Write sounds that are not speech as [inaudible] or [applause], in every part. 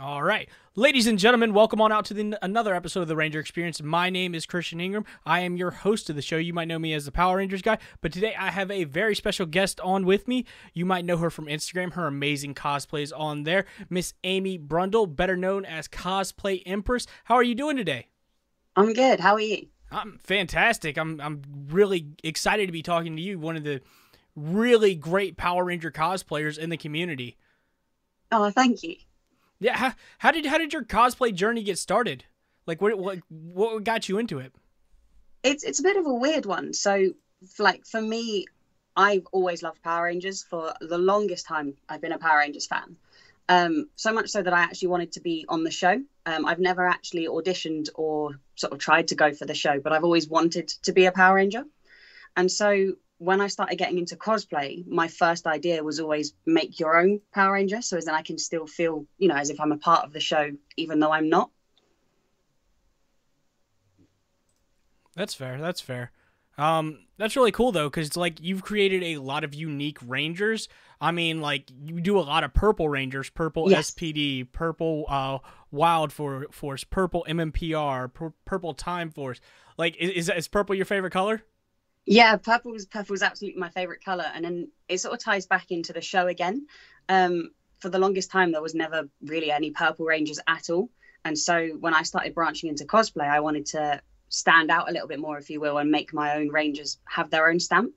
All right. Ladies and gentlemen, welcome on out to the, another episode of the Ranger Experience. My name is Christian Ingram. I am your host of the show. You might know me as the Power Rangers guy, but today I have a very special guest on with me. You might know her from Instagram, her amazing cosplays on there. Miss Ami Brundle, better known as Cosplay Empress. How are you doing today? I'm good. How are you? I'm fantastic. I'm I'm really excited to be talking to you, one of the really great Power Ranger cosplayers in the community. Oh, thank you. Yeah, how, how did how did your cosplay journey get started? Like what what what got you into it? It's it's a bit of a weird one. So like for me, I've always loved Power Rangers. For the longest time, I've been a Power Rangers fan. Um, so much so that I actually wanted to be on the show. Um, I've never actually auditioned or sort of tried to go for the show, but I've always wanted to be a Power Ranger. And so when I started getting into cosplay, my first idea was always make your own Power Ranger, so as then I can still feel, you know, as if I'm a part of the show, even though I'm not. That's fair. That's fair. Um, that's really cool though, because it's like you've created a lot of unique Rangers. I mean, like you do a lot of purple Rangers, purple yes. SPD, purple uh, Wild for- Force, purple MMPR, pur- purple Time Force. Like, is, is purple your favorite color? Yeah, purple was purple was absolutely my favorite color, and then it sort of ties back into the show again. Um, for the longest time, there was never really any purple rangers at all, and so when I started branching into cosplay, I wanted to stand out a little bit more, if you will, and make my own rangers have their own stamp.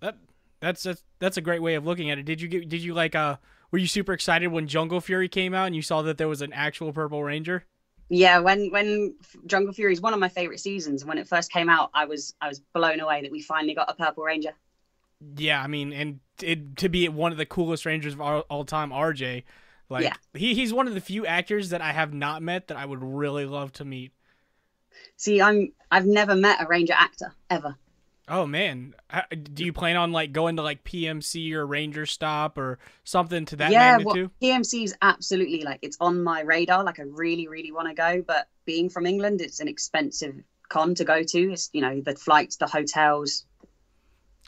That that's that's, that's a great way of looking at it. Did you get? Did you like? Uh, were you super excited when Jungle Fury came out and you saw that there was an actual Purple Ranger? Yeah when when jungle fury is one of my favorite seasons when it first came out i was i was blown away that we finally got a purple ranger. Yeah i mean and it, to be one of the coolest rangers of all, all time rj like yeah. he, he's one of the few actors that i have not met that i would really love to meet. See i'm i've never met a ranger actor ever Oh man, do you plan on like going to like PMC or Ranger Stop or something to that yeah, magnitude? Yeah, well, PMC is absolutely like it's on my radar. Like I really, really want to go, but being from England, it's an expensive con to go to. It's you know the flights, the hotels.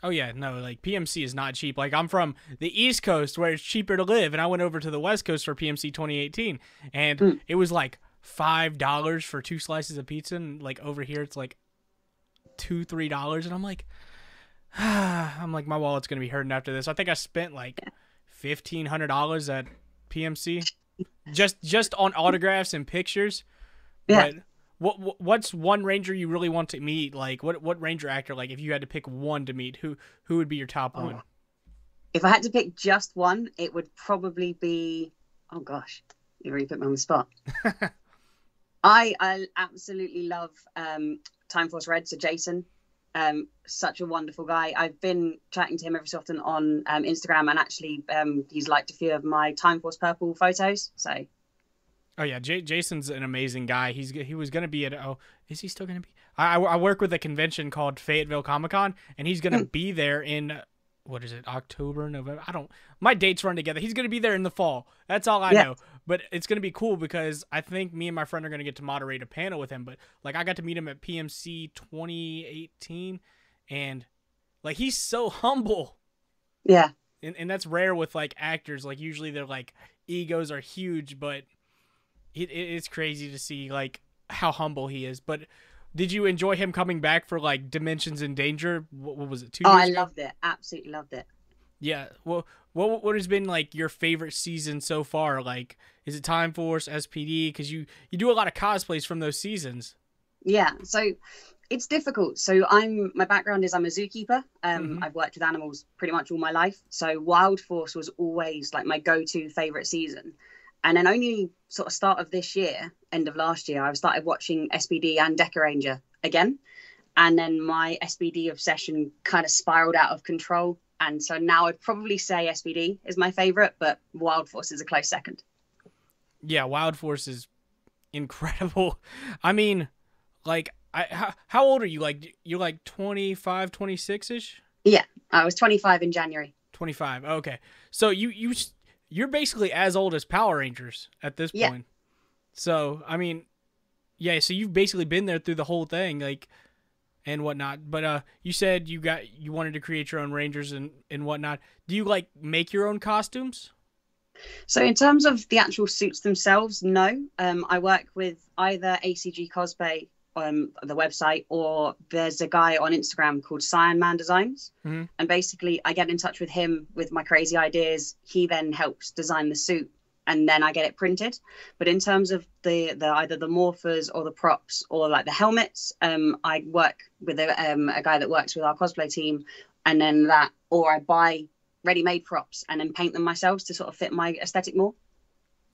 Oh yeah, no, like PMC is not cheap. Like I'm from the East Coast where it's cheaper to live, and I went over to the West Coast for PMC 2018, and mm. it was like five dollars for two slices of pizza, and like over here it's like two three dollars and i'm like [sighs] i'm like my wallet's gonna be hurting after this. I think i spent like fifteen hundred dollars at pmc just just on autographs and pictures. Yeah. but what what's one ranger you really want to meet? Like what what ranger actor like if you had to pick one to meet who who would be your top oh. one? If i had to pick just one it would probably be oh gosh you really put me on the spot. [laughs] I I absolutely love um, Time Force Red. So Jason, um, such a wonderful guy. I've been chatting to him every so often on um, Instagram, and actually, um, he's liked a few of my Time Force Purple photos. So. Oh yeah, J- Jason's an amazing guy. He's he was gonna be at oh is he still gonna be? I I work with a convention called Fayetteville Comic Con, and he's gonna mm. be there in what is it October November? I don't my dates run together. He's gonna be there in the fall. That's all I yeah. know. But it's gonna be cool because I think me and my friend are gonna get to moderate a panel with him. But like I got to meet him at PMC 2018, and like he's so [laughs] humble. Yeah. And and that's rare with like actors. Like usually they're like egos are huge, but it, it's crazy to see like how humble he is. But did you enjoy him coming back for like Dimensions in Danger? What, what was it? Two. Oh, I ago? loved it. Absolutely loved it. Yeah. Well, what what has been like your favorite season so far? Like, is it Time Force, SPD? Because you you do a lot of cosplays from those seasons. Yeah. So it's difficult. So I'm my background is I'm a zookeeper. Um, mm-hmm. I've worked with animals pretty much all my life. So Wild Force was always like my go-to favorite season. And then only sort of start of this year, end of last year, I've started watching SPD and Dekaranger again. And then my SPD obsession kind of spiraled out of control and so now I'd probably say SPD is my favorite, but Wild Force is a close second. Yeah, Wild Force is incredible. [laughs] I mean, like, I how, how old are you? Like, you're like 25, 26 ish? Yeah, I was 25 in January. 25. Okay, so you you you're basically as old as Power Rangers at this point. Yeah. So I mean, yeah. So you've basically been there through the whole thing. Like, and whatnot. But uh, you said you got you wanted to create your own Rangers and and whatnot. Do you like make your own costumes? So in terms of the actual suits themselves, no. Um, I work with either ACG Cosplay, um, the website, or there's a guy on Instagram called Cyan Man Designs, mm-hmm. and basically I get in touch with him with my crazy ideas. He then helps design the suit, and then I get it printed. But in terms of the the either the morphers or the props or like the helmets, um, I work with a, um, a guy that works with our cosplay team, and then that, or I buy ready-made props and then paint them myself to sort of fit my aesthetic more.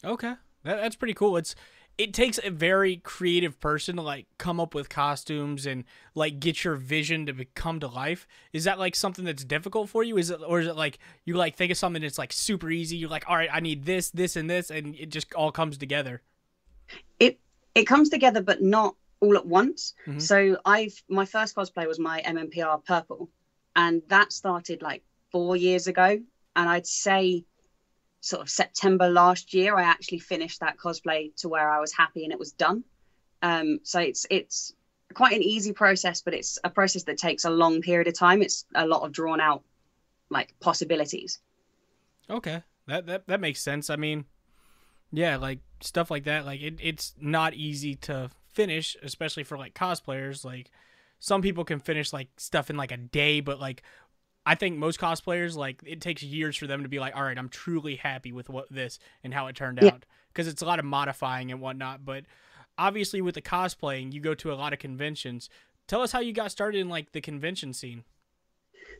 Okay, that, that's pretty cool. It's it takes a very creative person to like come up with costumes and like get your vision to come to life. Is that like something that's difficult for you? Is it or is it like you like think of something that's like super easy? You're like, all right, I need this, this, and this, and it just all comes together. It it comes together, but not all at once. Mhm. So I've my first cosplay was my MMPR purple, and that started like four years ago. And I'd say sort of September last year, I actually finished that cosplay to where I was happy and it was done. Um, so it's it's quite an easy process, but it's a process that takes a long period of time. It's a lot of drawn out like possibilities. Okay, that that that makes sense. I mean, yeah, like stuff like that. Like it, it's not easy to finish, especially for like cosplayers. Like some people can finish like stuff in like a day, but like I think most cosplayers like it takes years for them to be like, all right, I'm truly happy with what this and how it turned Yeah. out because it's a lot of modifying and whatnot. But obviously, with the cosplaying, you go to a lot of conventions. Tell us how you got started in like the convention scene.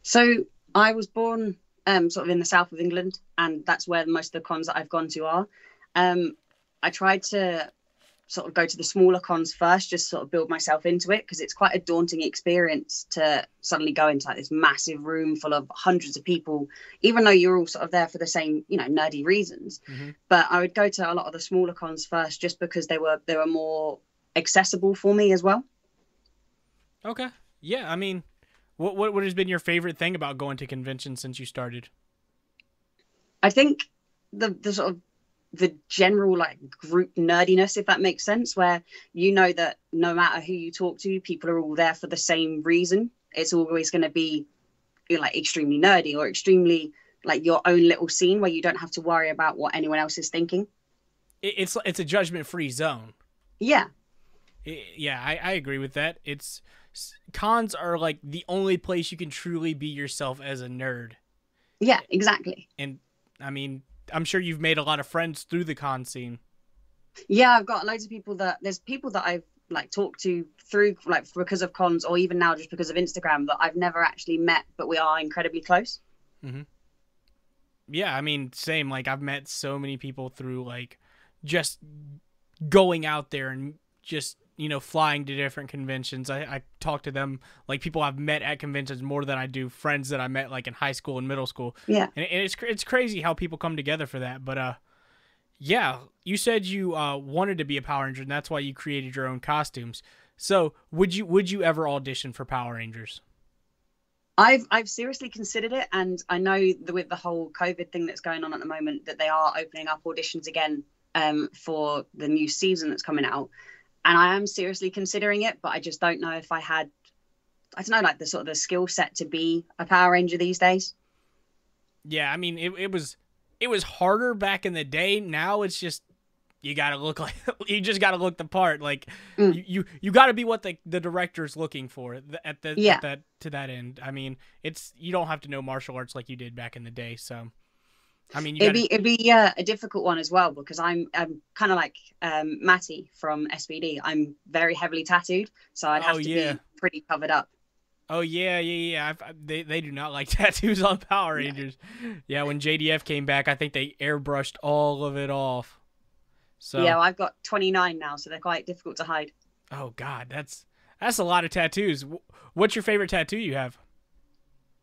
So I was born um, sort of in the south of England, and that's where most of the cons that I've gone to are. Um, I tried to sort of go to the smaller cons first, just sort of build myself into it because it's quite a daunting experience to suddenly go into like this massive room full of hundreds of people, even though you're all sort of there for the same, you know, nerdy reasons. Mhm. But I would go to a lot of the smaller cons first, just because they were they were more accessible for me as well. Okay. Yeah, I mean, what what what has been your favorite thing about going to conventions since you started? I think the the sort of the general like group nerdiness, if that makes sense, where you know that no matter who you talk to, people are all there for the same reason. It's always going to be you know, like extremely nerdy or extremely like your own little scene where you don't have to worry about what anyone else is thinking. It's it's a judgment free zone. Yeah, yeah, I, I agree with that. It's cons are like the only place you can truly be yourself as a nerd. yeah, exactly. And I mean, I'm sure you've made a lot of friends through the con scene. Yeah, I've got loads of people that there's people that I've like talked to through like because of cons or even now just because of Instagram that I've never actually met, but we are incredibly close. Mm-hmm. Yeah, I mean, same. Like I've met so many people through like just going out there and just you know flying to different conventions. I, I talk to them like people I've met at conventions more than I do friends that I met like in high school and middle school. Yeah. and, and it's it's crazy how people come together for that. But uh, yeah, you said you uh wanted to be a Power Ranger, and that's why you created your own costumes. So would you would you ever audition for Power Rangers? I've I've seriously considered it, and I know that with the whole COVID thing that's going on at the moment, that they are opening up auditions again um, for the new season that's coming out, and I am seriously considering it, but I just don't know if I had, I don't know, like the sort of the skill set to be a Power Ranger these days. Yeah, I mean it, it was it was harder back in the day. Now it's just you gotta look [laughs] like you just gotta look the part. Like Mm. you, you you gotta be what the the director's looking for at the Yeah. at that to that end. I mean, it's you don't have to know martial arts like you did back in the day. So, I mean, you It'd gotta, be it'd be uh, a difficult one as well because I'm I'm kind of like um, Matty from SPD. I'm very heavily tattooed, so I'd have Oh, to yeah. be pretty covered up. oh yeah yeah yeah. I, they they do not like [laughs] tattoos on Power Rangers. Yeah, when JDF came back, I think they airbrushed all of it off. So Yeah, well, I've got 29 now, so they're quite difficult to hide. oh god, that's that's a lot of tattoos. What's your favorite tattoo you have?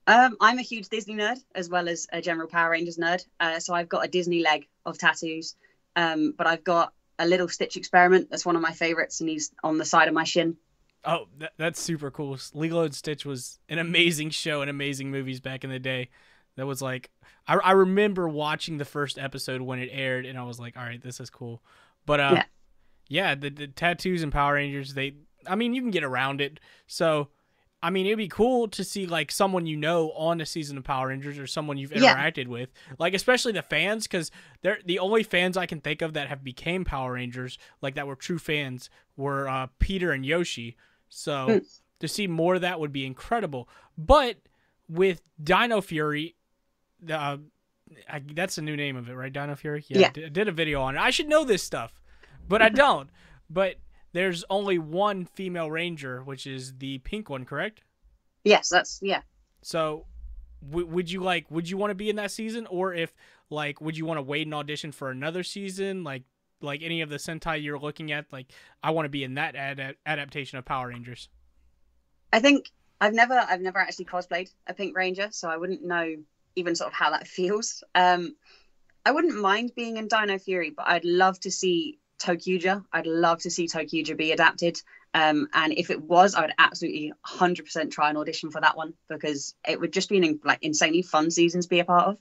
Um, I'm a huge Disney nerd as well as a general Power Rangers nerd. Uh, so I've got a Disney leg of tattoos, um, but I've got a little Stitch experiment. That's one of my favorites, and he's on the side of my shin. Oh, that, that's super cool. Lilo and Stitch was an amazing show and amazing movies back in the day. That was like, I, I remember watching the first episode when it aired, and I was like, all right, this is cool. But uh, yeah, Yeah. the, the tattoos and Power Rangers, they, I mean, you can get around it. So I mean, it'd be cool to see like someone you know on a season of Power Rangers or someone you've interacted yeah. with, like especially the fans, because they're the only fans I can think of that have became Power Rangers, like that were true fans, were uh, Peter and Yoshi. So hmm. to see more of that would be incredible. But with Dino Fury, uh, I, that's the new name of it, right? Dino Fury. Yeah, yeah. I did a video on it. I should know this stuff, but I don't. But there's only one female ranger, which is the pink one, correct? Yes, that's yeah. So, w- would you like? Would you want to be in that season, or if like, would you want to wait and audition for another season? Like, like any of the Sentai you're looking at, like I want to be in that ad- adaptation of Power Rangers. I think I've never, I've never actually cosplayed a Pink Ranger, so I wouldn't know even sort of how that [laughs] feels. Um, I wouldn't mind being in Dino Fury, but I'd love to see ToQger. I'd love to see ToQger be adapted. Um, and if it was, I would absolutely 100% try and audition for that one because it would just be an like insanely fun season to be a part of.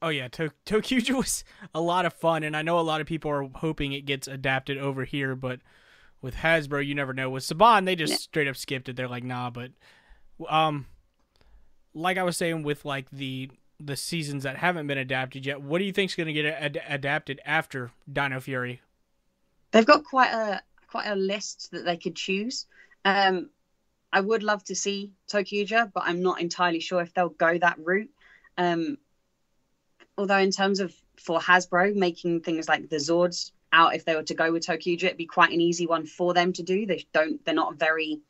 Oh yeah, to- ToQger [laughs] was a lot of fun, and I know a lot of people are hoping it gets adapted over here, but with Hasbro, you never know. With Saban, they just yeah. straight up skipped it. They're like, nah. But, um, like I was saying with like the the seasons that haven't been adapted yet. What do you think's going to get ad- adapted after Dino Fury? They've got quite a quite a list that they could choose. Um, I would love to see ToQger, but I'm not entirely sure if they'll go that route. Um, although in terms of for Hasbro making things like the Zords out, if they were to go with ToQger, it'd be quite an easy one for them to do. They don't. They're not very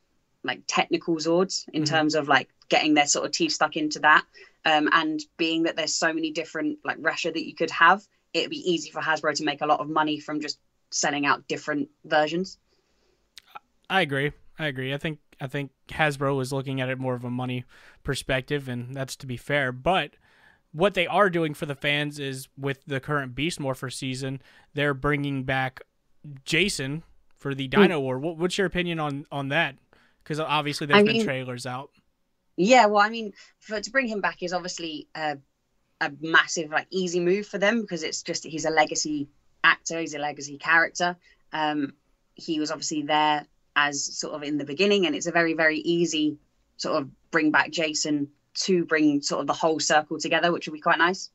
like technical Zords in mm-hmm. terms of like getting their sort of teeth stuck into that. Um, and being that there's so many different like Ressha that you could have, it'd be easy for Hasbro to make a lot of money from just selling out different versions. I agree. I agree. I think I think Hasbro was looking at it more of a money perspective, and that's to be fair. But what they are doing for the fans is with the current Beast Morpher season, they're bringing back Jason for the hmm. Dino. War. What, what's your opinion on on that? Because obviously there's I been mean, trailers out. Yeah, well, I mean, for to bring him back is obviously a, a massive, like, easy move for them because it's just he's a legacy actor, he's a legacy character. Um, he was obviously there as sort of in the beginning, and it's a very, very easy sort of bring back Jason to bring sort of the whole circle together, which would be quite nice.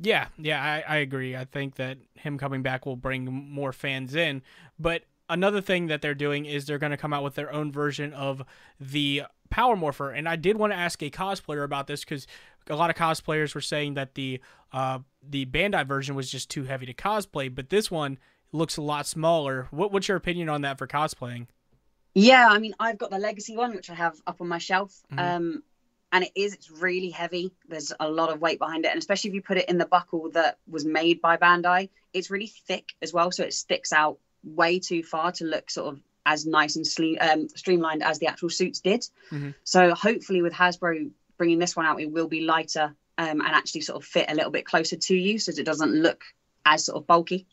Yeah, yeah, I, I agree. I think that him coming back will bring more fans in. But another thing that they're doing is they're going to come out with their own version of the Power Morpher. And I did want to ask a cosplayer about this because a lot of cosplayers were saying that the uh, the Bandai version was just too heavy to cosplay, but this one looks a lot smaller. What, what's your opinion on that for cosplaying? Yeah, I mean, I've got the Legacy one, which I have up on my shelf. Mm-hmm. Um, and it is, it's really heavy. There's a lot of weight behind it. And especially if you put it in the buckle that was made by Bandai, it's really thick as well. So it sticks out way too far to look sort of as nice and sle- um, streamlined as the actual suits did. Mm-hmm. So hopefully, with Hasbro bringing this one out, it will be lighter um, and actually sort of fit a little bit closer to you, so it doesn't look as sort of bulky.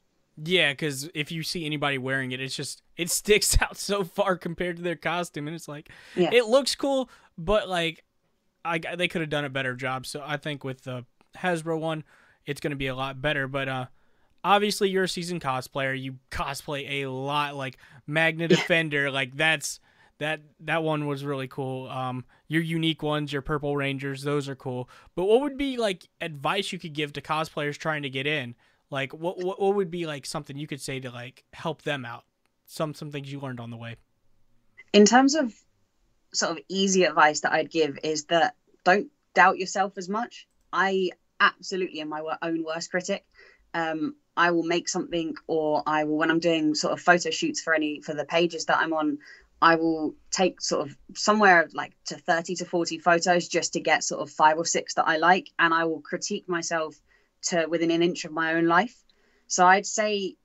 Yeah, because if you see anybody wearing it, it's just it sticks [laughs] out so far compared to their costume, and it's like yeah. it looks cool, but like I they could have done a better job. So I think with the Hasbro one, it's going to be a lot better. But uh, obviously you're a seasoned cosplayer. You cosplay a lot, like Magna Defender. like that's that that one was really cool. Um, your unique ones, your Purple Rangers, those are cool. But what would be like advice you could give to cosplayers trying to get in? Like what what, what would be like something you could say to like help them out? Some some things you learned on the way. In terms of sort of easy advice that I'd give is that don't doubt yourself as much. I absolutely am my own worst critic. Um, I will make something or I will when I'm doing sort of photo shoots for any for the pages that I'm on, I will take sort of somewhere like to 30 to 40 photos just to get sort of five or six that I like and I will critique myself to within an inch of my own life. So I'd say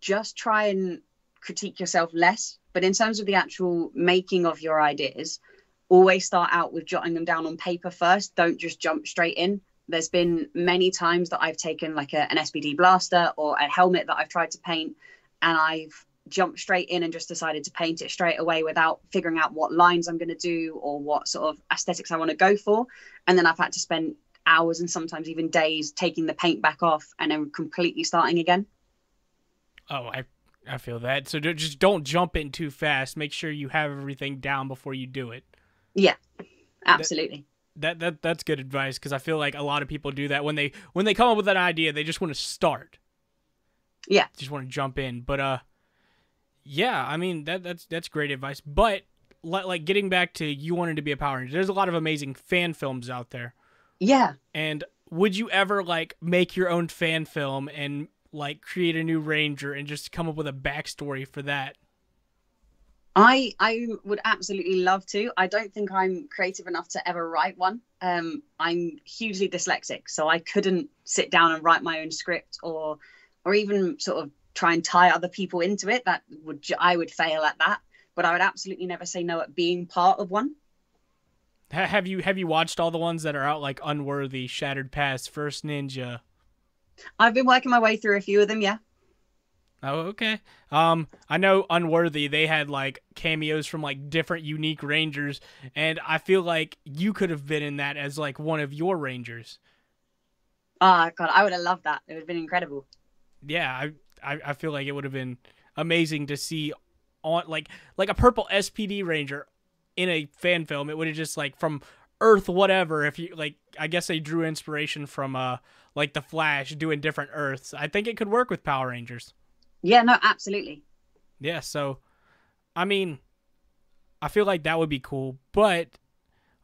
just try and critique yourself less, but in terms of the actual making of your ideas, always start out with jotting them down on paper first. Don't just jump straight in there's been many times that I've taken like a, an SPD blaster or a helmet that I've tried to paint and I've jumped straight in and just decided to paint it straight away without figuring out what lines I'm going to do or what sort of aesthetics I want to go for. And then I've had to spend hours and sometimes even days taking the paint back off and then completely starting again. Oh, I I feel that. So just don't jump in too fast. Make sure you have everything down before you do it. Yeah, absolutely. That that, that that's good advice because I feel like a lot of people do that when they when they come up with an idea, they just want to start. Yeah, just want to jump in. But uh, yeah, I mean that that's that's great advice. But like getting back to you wanted to be a Power Ranger, there's a lot of amazing fan films out there. Yeah. And would you ever like make your own fan film and like create a new ranger and just come up with a backstory for that? I I would absolutely love to. I don't think I'm creative enough to ever write one. Um, I'm hugely dyslexic, so I couldn't sit down and write my own script or or even sort of try and tie other people into it. That would I would fail at that. But I would absolutely never say no at being part of one. Have you have you watched all the ones that are out like Unworthy, Shattered Past, First Ninja? I've been working my way through a few of them, yeah. Oh, okay. Um, I know Unworthy. They had like cameos from like different unique rangers, and I feel like you could have been in that as like one of your rangers. Oh God, I would have loved that. It would have been incredible. Yeah, I, I, I feel like it would have been amazing to see on like like a purple SPD ranger in a fan film. It would have just like from Earth whatever. If you like, I guess they drew inspiration from uh like the Flash doing different Earths. I think it could work with Power Rangers. Yeah, no, absolutely. Yeah, so I mean, I feel like that would be cool, but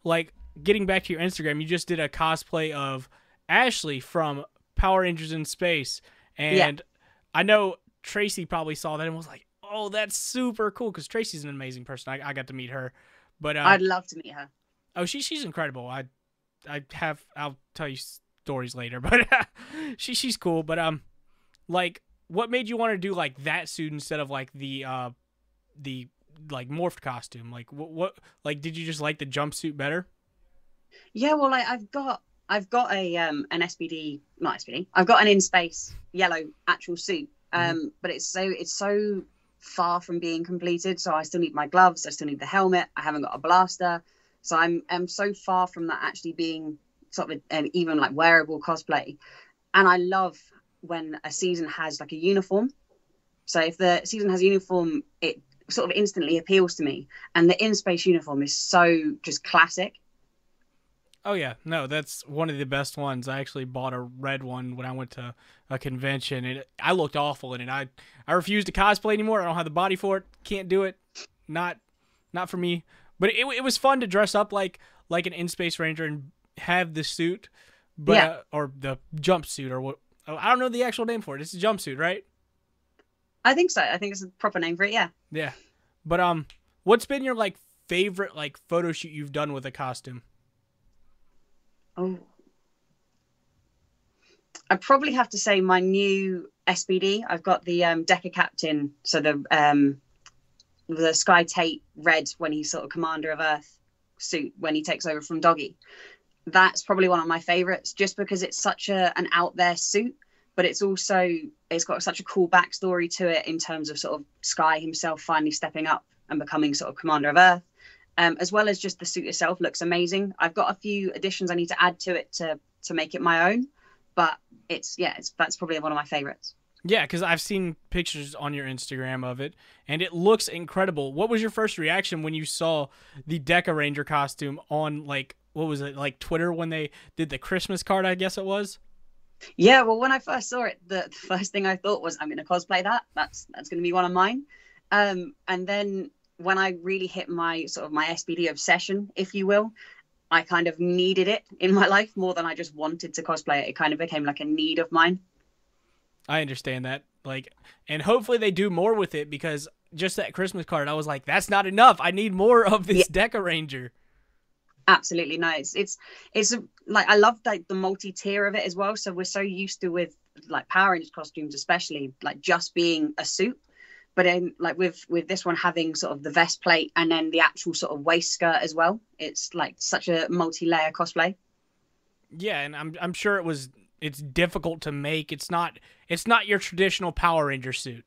like getting back to your Instagram, you just did a cosplay of Ashley from Power Rangers in Space, and yeah. I know Tracy probably saw that and was like, "Oh, that's super cool," because Tracy's an amazing person. I, I got to meet her, but uh, I'd love to meet her. Oh, she she's incredible. I I have I'll tell you stories later, [laughs] but she she's cool. But um, like, what made you want to do like that suit instead of like the uh, the like morphed costume? Like, what what like did you just like the jumpsuit better? Yeah, well, like, I've got I've got a um an SPD not SPD. I've got an in space yellow actual suit. Um, mm-hmm. but it's so it's so far from being completed. So I still need my gloves. I still need the helmet. I haven't got a blaster. So I'm I'm so far from that actually being sort of an even like wearable cosplay. And I love when a season has like a uniform. So if the season has a uniform, it sort of instantly appeals to me. And the in space uniform is so just classic. Oh yeah, no, that's one of the best ones. I actually bought a red one when I went to a convention, and I looked awful in it. I I refuse to cosplay anymore. I don't have the body for it. Can't do it. Not not for me. But it, it was fun to dress up like like an in space ranger and have the suit, but yeah. uh, or the jumpsuit or what oh, I don't know the actual name for it. It's a jumpsuit, right? I think so. I think it's a proper name for it. Yeah. Yeah, but um, what's been your like favorite like photo shoot you've done with a costume? Oh. I probably have to say my new SPD. I've got the um, Decker Captain, so the um, the Sky Tate red when he's sort of commander of Earth suit when he takes over from Doggie. That's probably one of my favorites, just because it's such a an out there suit, but it's also it's got such a cool backstory to it in terms of sort of sky himself finally stepping up and becoming sort of commander of Earth um, as well as just the suit itself looks amazing. I've got a few additions I need to add to it to to make it my own, but it's yeah, it's that's probably one of my favorites. Yeah, because I've seen pictures on your Instagram of it, and it looks incredible. What was your first reaction when you saw the Deca Ranger costume on like what was it like Twitter when they did the Christmas card? I guess it was. Yeah, well, when I first saw it, the, the first thing I thought was, I'm going to cosplay that. That's that's going to be one of mine. Um, and then when I really hit my sort of my SPD obsession, if you will, I kind of needed it in my [laughs] life more than I just wanted to cosplay it. It kind of became like a need of mine. I understand that. Like, and hopefully they do more with it because just that Christmas card, I was like, that's not enough. I need more of this yeah. Deca Ranger. Absolutely nice. It's it's it's like I love like the multi tier of it as well. So we're so used to with like Power Rangers costumes, especially like just being a suit but in like with with this one having sort of the vest plate and then the actual sort of waist skirt as well it's like such a multi-layer cosplay yeah and i'm i'm sure it was it's difficult to make it's not it's not your traditional power ranger suit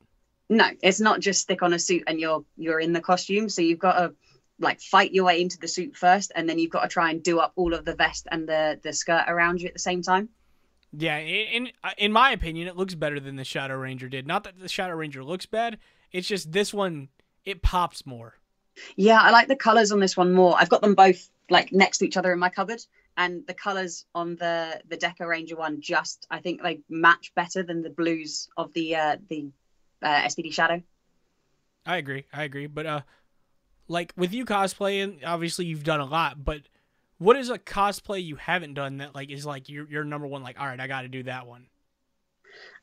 no it's not just stick on a suit and you're you're in the costume so you've got to like fight your way into the suit first and then you've got to try and do up all of the vest and the the skirt around you at the same time Yeah, in in my opinion, it looks better than the Shadow Ranger did. Not that the Shadow Ranger looks bad. It's just this one it pops more. Yeah, I like the colors on this one more. I've got them both like next to each other in my cupboard, and the colors on the the Deca Ranger one just I think they match better than the blues of the uh, the uh, SPD Shadow. I agree. I agree. But uh, like with you cosplaying, obviously you've done a lot. But what is a cosplay you haven't done that like is like your your number one? Like, all right, I got to do that one.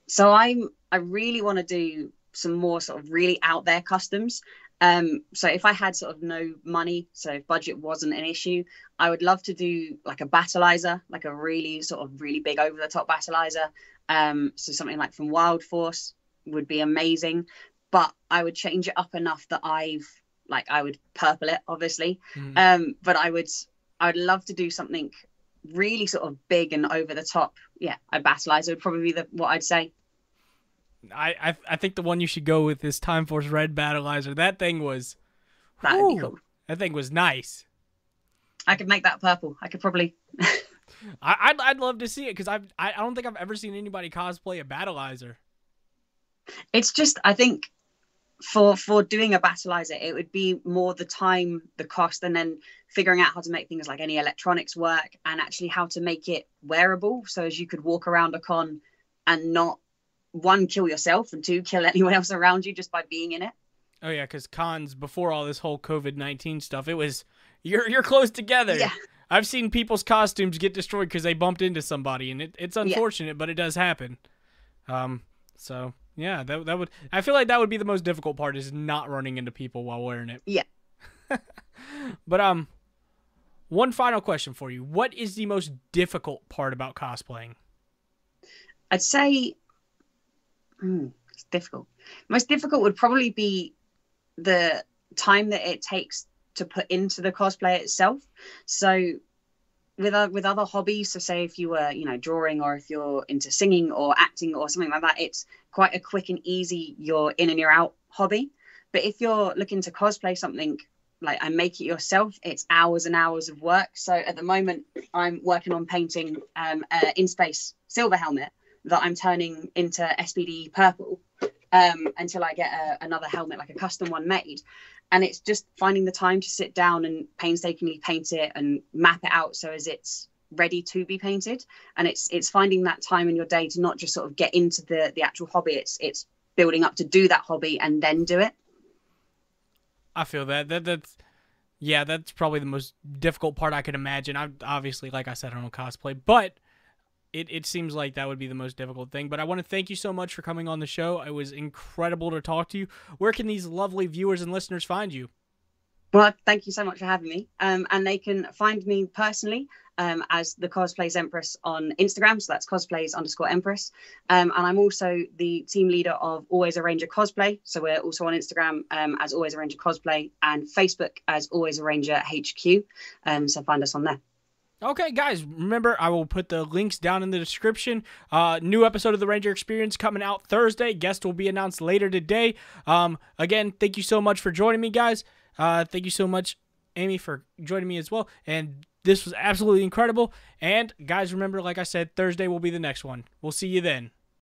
So I'm I really want to do some more sort of really out there customs. Um, so if I had sort of no money, so if budget wasn't an issue, I would love to do like a battlizer, like a really sort of really big over the top battlizer. Um, so something like from Wild Force would be amazing, but I would change it up enough that I've like I would purple it, obviously. Mm. Um, but I would I would love to do something really sort of big and over the top. Yeah, a battlizer would probably be the what I'd say. I, I I think the one you should go with is Time Force Red Battlizer. That thing was That'd be cool. That thing was nice. I could make that purple. I could probably [laughs] I, would I'd love to see it because I I don't think I've ever seen anybody cosplay a battlizer. It's just I think for for doing a battlizer, it would be more the time, the cost, and then figuring out how to make things like any electronics work and actually how to make it wearable so as you could walk around a con and not one kill yourself and two kill [laughs] anyone else around you just by being in it. Oh yeah, because cons before all this whole COVID nineteen stuff, it was you're you're close together. Yeah. I've seen people's costumes get destroyed because they bumped into somebody, and it, it's unfortunate, yeah. but it does happen. Um, so yeah, that that would I feel like that would be the most difficult part is not running into people while wearing it. Yeah. [laughs] but um, one final question for you: What is the most difficult part about cosplaying? I'd say hmm, it's difficult. Most difficult would probably be the time that it takes to put into the cosplay itself. So with uh, with other hobbies, so say if you were you know drawing or if you're into singing or acting or something like that, it's quite a quick and easy you're in and you're out hobby. But if you're looking to cosplay something like and make it yourself, it's hours and hours of work. So at the moment, I'm working on painting um, in space silver helmet that I'm turning into SPD purple um, until I get a, another helmet, like a custom one made. And it's just finding the time to sit down and painstakingly paint it and map it out so as it's ready to be painted. And it's it's finding that time in your day to not just sort of get into the the actual hobby. It's it's building up to do that hobby and then do it. I feel that that that's yeah, that's probably the most difficult part I could imagine. I obviously, like I said, I don't cosplay, but it, it seems like that would be the most difficult thing. But I want to thank you so much for coming on the show. It was incredible to talk to you. Where can these lovely viewers and listeners find you? Well, thank you so much for having me. Um, and they can find me personally um, as the Cosplays Empress on Instagram. So that's cosplays underscore Empress. Um, and I'm also the team leader of Always a Ranger Cosplay. So we're also on Instagram um, as Always a Ranger Cosplay and Facebook as Always a Ranger HQ. Um, so find us on there. Okay, guys, remember I will put the links down in the description. Uh, new episode of the Ranger Experience coming out Thursday. Guest will be announced later today. Um, again, thank you so much for joining me, guys. Uh, thank you so much, Ami, for joining me as well. And this was absolutely incredible. And guys, remember, like I said, Thursday will be the next one. We'll see you then.